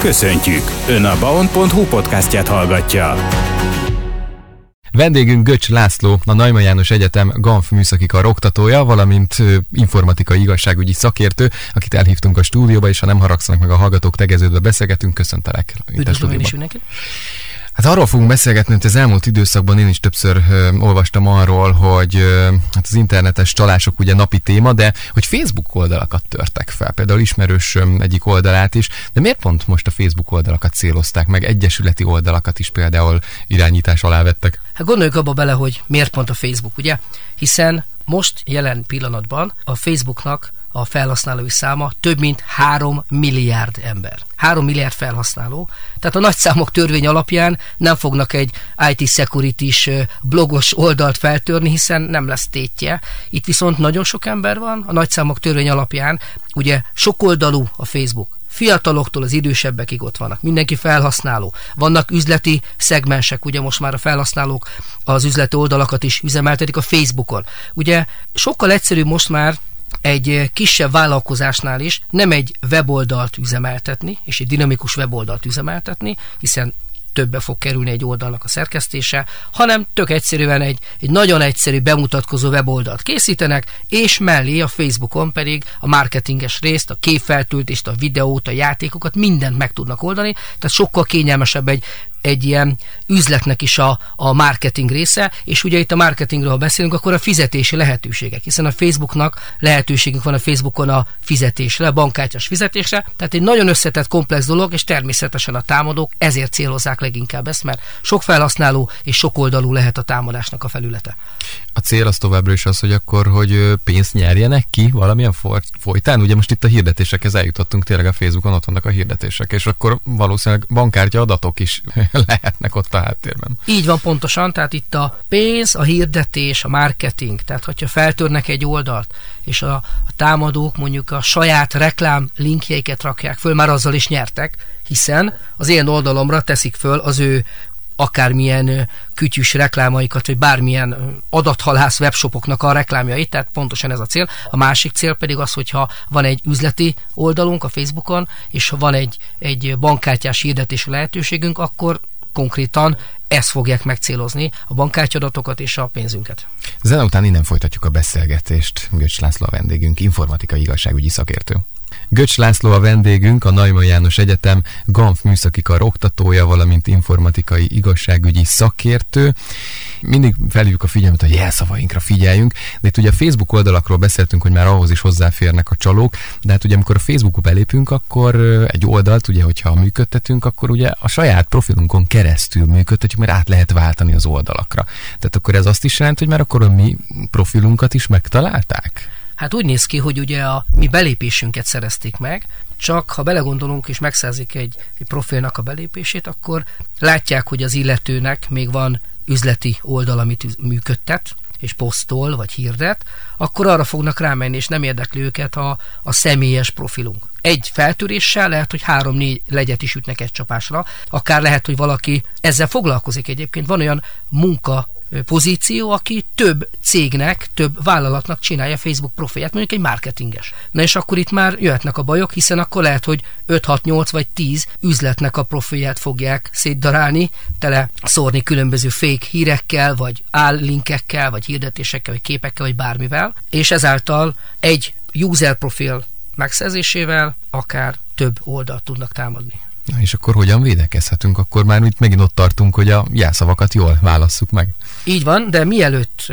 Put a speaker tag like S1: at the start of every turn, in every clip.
S1: Köszöntjük! Ön a baon.hu podcastját hallgatja.
S2: Vendégünk Göcs László, a Naima János Egyetem GANF műszaki kar oktatója, valamint informatikai igazságügyi szakértő, akit elhívtunk a stúdióba, és ha nem haragszanak meg a hallgatók, tegeződve beszélgetünk, köszöntelek.
S3: Üdvözlöm én is mindenkit.
S2: Hát arról fogunk beszélgetni, hogy az elmúlt időszakban én is többször ö, olvastam arról, hogy ö, hát az internetes csalások ugye napi téma, de hogy Facebook oldalakat törtek fel, például ismerős ö, egyik oldalát is, de miért pont most a Facebook oldalakat célozták meg, egyesületi oldalakat is például irányítás alá vettek?
S3: Hát gondoljuk abba bele, hogy miért pont a Facebook, ugye? Hiszen most jelen pillanatban a Facebooknak a felhasználói száma több mint 3 milliárd ember. 3 milliárd felhasználó. Tehát a nagyszámok törvény alapján nem fognak egy IT security blogos oldalt feltörni, hiszen nem lesz tétje. Itt viszont nagyon sok ember van, a nagyszámok törvény alapján, ugye sokoldalú a Facebook fiataloktól az idősebbekig ott vannak. Mindenki felhasználó. Vannak üzleti szegmensek, ugye most már a felhasználók az üzleti oldalakat is üzemeltetik a Facebookon. Ugye sokkal egyszerűbb most már egy kisebb vállalkozásnál is nem egy weboldalt üzemeltetni, és egy dinamikus weboldalt üzemeltetni, hiszen többe fog kerülni egy oldalnak a szerkesztése, hanem tök egyszerűen egy, egy nagyon egyszerű bemutatkozó weboldalt készítenek, és mellé a Facebookon pedig a marketinges részt, a képfeltöltést, a videót, a játékokat, mindent meg tudnak oldani, tehát sokkal kényelmesebb egy egy ilyen üzletnek is a, a marketing része, és ugye itt a marketingről, ha beszélünk, akkor a fizetési lehetőségek, hiszen a Facebooknak lehetőségünk van a Facebookon a fizetésre, a bankkártyás fizetésre, tehát egy nagyon összetett, komplex dolog, és természetesen a támadók ezért célozzák leginkább ezt, mert sok felhasználó és sok oldalú lehet a támadásnak a felülete.
S2: A cél az továbbra is az, hogy akkor, hogy pénzt nyerjenek ki valamilyen folytán. Ugye most itt a hirdetésekhez eljutottunk, tényleg a Facebookon ott vannak a hirdetések, és akkor valószínűleg bankkártya adatok is lehetnek ott a háttérben.
S3: Így van pontosan, tehát itt a pénz, a hirdetés, a marketing, tehát hogyha feltörnek egy oldalt, és a, a támadók mondjuk a saját reklám linkjeiket rakják föl, már azzal is nyertek, hiszen az én oldalomra teszik föl az ő akármilyen kütyűs reklámaikat, vagy bármilyen adathalász webshopoknak a reklámjait, tehát pontosan ez a cél. A másik cél pedig az, hogyha van egy üzleti oldalunk a Facebookon, és van egy, egy bankkártyás hirdetési lehetőségünk, akkor konkrétan ezt fogják megcélozni, a bankkártyadatokat és a pénzünket.
S2: Zene után innen folytatjuk a beszélgetést. Göcs László a vendégünk, informatikai igazságügyi szakértő. Göcs László a vendégünk, a Naima János Egyetem GANF műszaki kar oktatója, valamint informatikai igazságügyi szakértő. Mindig felhívjuk a figyelmet, hogy jelszavainkra figyeljünk, de itt ugye a Facebook oldalakról beszéltünk, hogy már ahhoz is hozzáférnek a csalók, de hát ugye amikor a Facebookba belépünk, akkor egy oldalt, ugye, hogyha működtetünk, akkor ugye a saját profilunkon keresztül működtetjük, mert át lehet váltani az oldalakra. Tehát akkor ez azt is jelent, hogy már akkor a mi profilunkat is megtalálták?
S3: Hát úgy néz ki, hogy ugye a mi belépésünket szerezték meg, csak ha belegondolunk és megszerzik egy, egy profilnak a belépését, akkor látják, hogy az illetőnek még van üzleti oldal, amit működtet, és posztol, vagy hirdet, akkor arra fognak rámenni, és nem érdekli őket a, a személyes profilunk. Egy feltöréssel lehet, hogy három-négy legyet is ütnek egy csapásra, akár lehet, hogy valaki ezzel foglalkozik egyébként. Van olyan munka pozíció, aki több cégnek, több vállalatnak csinálja Facebook profilját, mondjuk egy marketinges. Na és akkor itt már jöhetnek a bajok, hiszen akkor lehet, hogy 5, 6, 8 vagy 10 üzletnek a profilját fogják szétdarálni, tele szórni különböző fake hírekkel, vagy állinkekkel, vagy hirdetésekkel, vagy képekkel, vagy bármivel, és ezáltal egy user profil megszerzésével akár több oldalt tudnak támadni.
S2: Na és akkor hogyan védekezhetünk? Akkor már itt megint ott tartunk, hogy a jelszavakat jól válasszuk meg.
S3: Így van, de mielőtt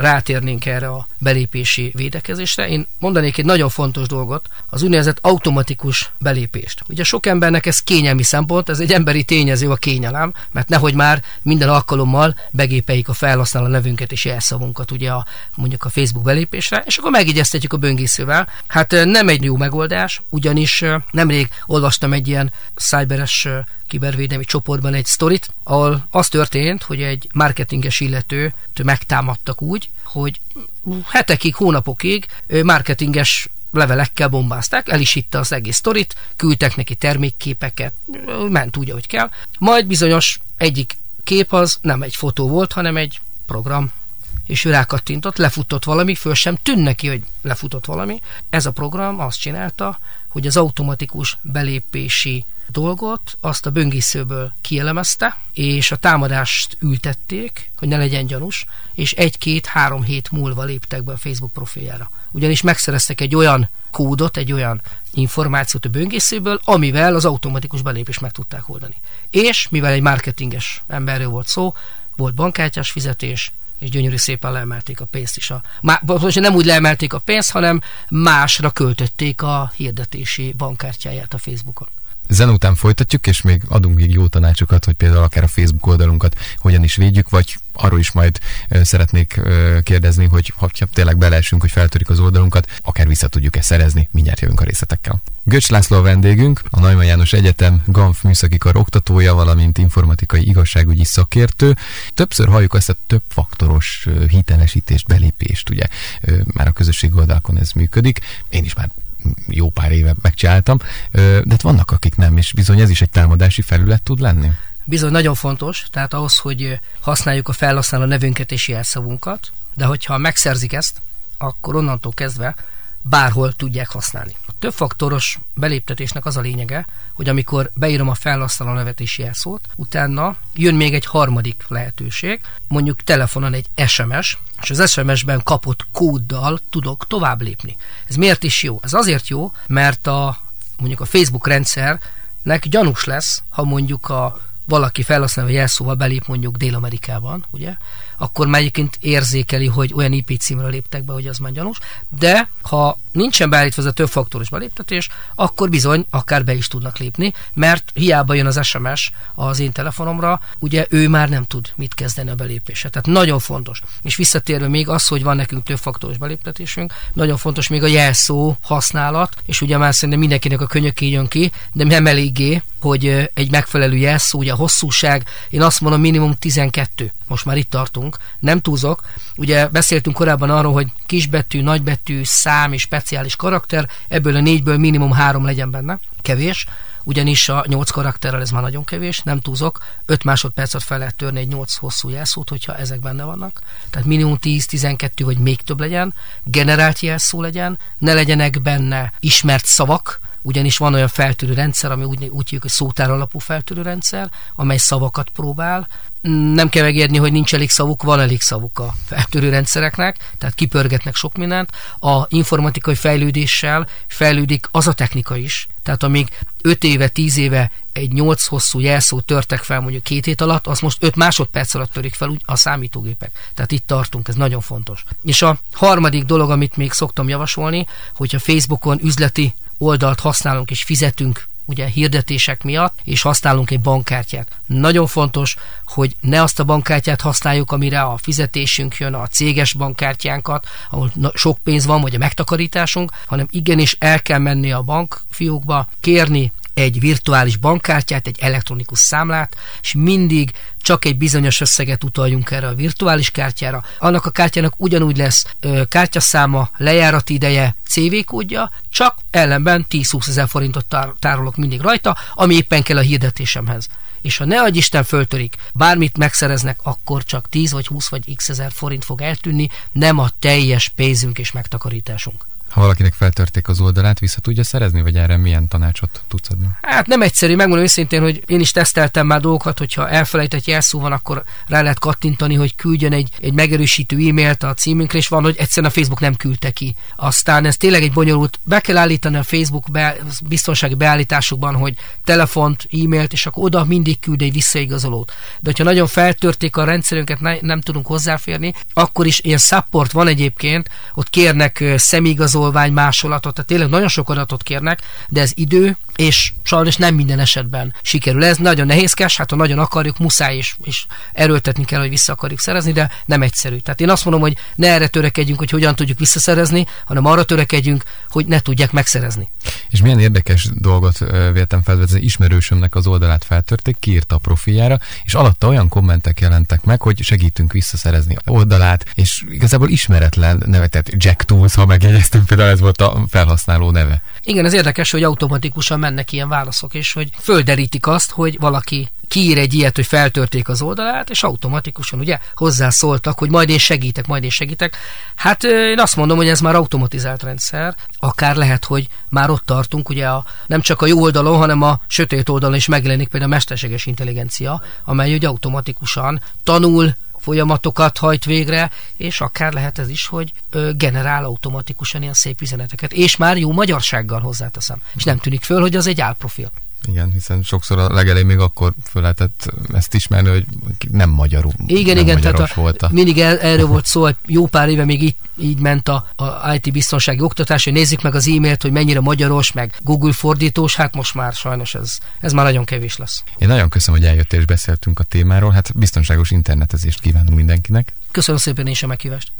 S3: rátérnénk erre a belépési védekezésre, én mondanék egy nagyon fontos dolgot, az úgynevezett automatikus belépést. Ugye sok embernek ez kényelmi szempont, ez egy emberi tényező a kényelem, mert nehogy már minden alkalommal begépeljük a felhasználó nevünket és jelszavunkat ugye a, mondjuk a Facebook belépésre, és akkor megigyeztetjük a böngészővel. Hát nem egy jó megoldás, ugyanis nemrég olvastam egy ilyen cyberes kibervédelmi csoportban egy sztorit, ahol az történt, hogy egy marketinges illető megtámadtak úgy, hogy hetekig, hónapokig marketinges levelekkel bombázták, el is hitte az egész sztorit, küldtek neki termékképeket, ment úgy, ahogy kell. Majd bizonyos egyik kép az nem egy fotó volt, hanem egy program, és ő rákattintott, lefutott valami, föl sem tűn neki, hogy lefutott valami. Ez a program azt csinálta, hogy az automatikus belépési dolgot, azt a böngészőből kielemezte, és a támadást ültették, hogy ne legyen gyanús, és egy-két-három hét múlva léptek be a Facebook profiljára. Ugyanis megszereztek egy olyan kódot, egy olyan információt a böngészőből, amivel az automatikus belépést meg tudták oldani. És mivel egy marketinges emberről volt szó, volt bankkártyás fizetés, és gyönyörű szépen leemelték a pénzt is. A, má, nem úgy leemelték a pénzt, hanem másra költötték a hirdetési bankkártyáját a Facebookon.
S2: Zen után folytatjuk, és még adunk még jó tanácsokat, hogy például akár a Facebook oldalunkat hogyan is védjük, vagy arról is majd szeretnék kérdezni, hogy ha tényleg beleesünk, hogy feltörik az oldalunkat, akár vissza tudjuk-e szerezni, mindjárt jövünk a részletekkel. Göcs László a vendégünk, a Neumann János Egyetem GANF műszaki kar oktatója, valamint informatikai igazságügyi szakértő. Többször halljuk ezt a több faktoros hitelesítést, belépést, ugye már a közösség oldalakon ez működik. Én is már jó pár éve megcsináltam, de hát vannak, akik nem, és bizony ez is egy támadási felület tud lenni.
S3: Bizony nagyon fontos, tehát ahhoz, hogy használjuk a felhasználó nevünket és jelszavunkat, de hogyha megszerzik ezt, akkor onnantól kezdve bárhol tudják használni. A többfaktoros beléptetésnek az a lényege, hogy amikor beírom a felhasználó nevet és jelszót, utána jön még egy harmadik lehetőség, mondjuk telefonon egy SMS, és az SMS-ben kapott kóddal tudok tovább lépni. Ez miért is jó? Ez azért jó, mert a mondjuk a Facebook rendszernek gyanús lesz, ha mondjuk a valaki felhasználó jelszóval belép mondjuk Dél-Amerikában, ugye, akkor már egyébként érzékeli, hogy olyan IP címről léptek be, hogy az már gyanús, de ha nincsen beállítva ez a többfaktoros beléptetés, akkor bizony akár be is tudnak lépni, mert hiába jön az SMS az én telefonomra, ugye ő már nem tud mit kezdeni a belépése. Tehát nagyon fontos. És visszatérve még az, hogy van nekünk többfaktoros beléptetésünk, nagyon fontos még a jelszó használat, és ugye már szerintem mindenkinek a könyöké jön ki, de nem eléggé, hogy egy megfelelő jelszó, ugye a hosszúság, én azt mondom minimum 12, most már itt tartunk, nem túlzok, ugye beszéltünk korábban arról, hogy kisbetű, nagybetű, szám és speciális karakter, ebből a négyből minimum három legyen benne, kevés, ugyanis a 8 karakterrel ez már nagyon kevés, nem túlzok, 5 másodpercet fel lehet törni egy 8 hosszú jelszót, hogyha ezek benne vannak. Tehát minimum 10-12 vagy még több legyen, generált jelszó legyen, ne legyenek benne ismert szavak, ugyanis van olyan feltűrő rendszer, ami úgy, úgy hívjuk, hogy szótár alapú feltűrő rendszer, amely szavakat próbál. Nem kell megérni, hogy nincs elég szavuk, van elég szavuk a feltűrő rendszereknek, tehát kipörgetnek sok mindent. A informatikai fejlődéssel fejlődik az a technika is, tehát amíg 5 éve, 10 éve egy 8 hosszú jelszó törtek fel mondjuk két hét alatt, az most 5 másodperc alatt törik fel úgy a számítógépek. Tehát itt tartunk, ez nagyon fontos. És a harmadik dolog, amit még szoktam javasolni, hogyha Facebookon üzleti oldalt használunk és fizetünk ugye hirdetések miatt, és használunk egy bankkártyát. Nagyon fontos, hogy ne azt a bankkártyát használjuk, amire a fizetésünk jön, a céges bankkártyánkat, ahol sok pénz van, vagy a megtakarításunk, hanem igenis el kell menni a bankfiókba, kérni egy virtuális bankkártyát, egy elektronikus számlát, és mindig csak egy bizonyos összeget utaljunk erre a virtuális kártyára. Annak a kártyának ugyanúgy lesz ö, kártyaszáma, lejárati ideje, CV kódja, csak ellenben 10-20 ezer forintot tár- tárolok mindig rajta, ami éppen kell a hirdetésemhez. És ha ne adj Isten föltörik, bármit megszereznek, akkor csak 10 vagy 20 vagy x ezer forint fog eltűnni, nem a teljes pénzünk és megtakarításunk.
S2: Ha valakinek feltörték az oldalát, vissza tudja szerezni, vagy erre milyen tanácsot tudsz adni?
S3: Hát nem egyszerű, megmondom őszintén, hogy én is teszteltem már dolgokat, hogyha elfelejtett jelszó van, akkor rá lehet kattintani, hogy küldjön egy, egy megerősítő e-mailt a címünkre, és van, hogy egyszerűen a Facebook nem küldte ki. Aztán ez tényleg egy bonyolult, be kell állítani a Facebook be, biztonsági beállításokban, hogy telefont, e-mailt, és akkor oda mindig küld egy visszaigazolót. De hogyha nagyon feltörték a rendszerünket, ne, nem tudunk hozzáférni, akkor is ilyen support van egyébként, ott kérnek személyigazolót, igazolvány másolatot, tehát tényleg nagyon sok adatot kérnek, de ez idő, és sajnos nem minden esetben sikerül. Ez nagyon nehézkes, hát ha nagyon akarjuk, muszáj is, és erőltetni kell, hogy vissza akarjuk szerezni, de nem egyszerű. Tehát én azt mondom, hogy ne erre törekedjünk, hogy hogyan tudjuk visszaszerezni, hanem arra törekedjünk, hogy ne tudják megszerezni.
S2: És milyen érdekes dolgot véltem felvezetni, ismerősömnek az oldalát feltörték, kiírta a profiljára, és alatta olyan kommentek jelentek meg, hogy segítünk visszaszerezni oldalát, és igazából ismeretlen nevetet Jack Tools, ha megjegyeztünk, például ez volt a felhasználó neve.
S3: Igen, ez érdekes, hogy automatikusan mennek ilyen válaszok, és hogy földerítik azt, hogy valaki kiír egy ilyet, hogy feltörték az oldalát, és automatikusan ugye hozzászóltak, hogy majd én segítek, majd én segítek. Hát én azt mondom, hogy ez már automatizált rendszer, akár lehet, hogy már ott tartunk, ugye a, nem csak a jó oldalon, hanem a sötét oldalon is megjelenik például a mesterséges intelligencia, amely ugye automatikusan tanul, folyamatokat hajt végre, és akár lehet ez is, hogy generál automatikusan ilyen szép üzeneteket, és már jó magyarsággal hozzáteszem. És nem tűnik föl, hogy az egy álprofil.
S2: Igen, hiszen sokszor a legelején még akkor föl lehetett ezt ismerni, hogy nem magyarul.
S3: Igen,
S2: nem
S3: igen, tehát a,
S2: volt a...
S3: mindig el, erről volt szó, hogy jó pár éve még így, így ment a, a IT biztonsági oktatás, hogy nézzük meg az e-mailt, hogy mennyire magyaros, meg Google fordítós, hát most már sajnos ez, ez már nagyon kevés lesz.
S2: Én nagyon köszönöm, hogy eljöttél és beszéltünk a témáról, hát biztonságos internetezést kívánunk mindenkinek.
S3: Köszönöm szépen én sem meghívást.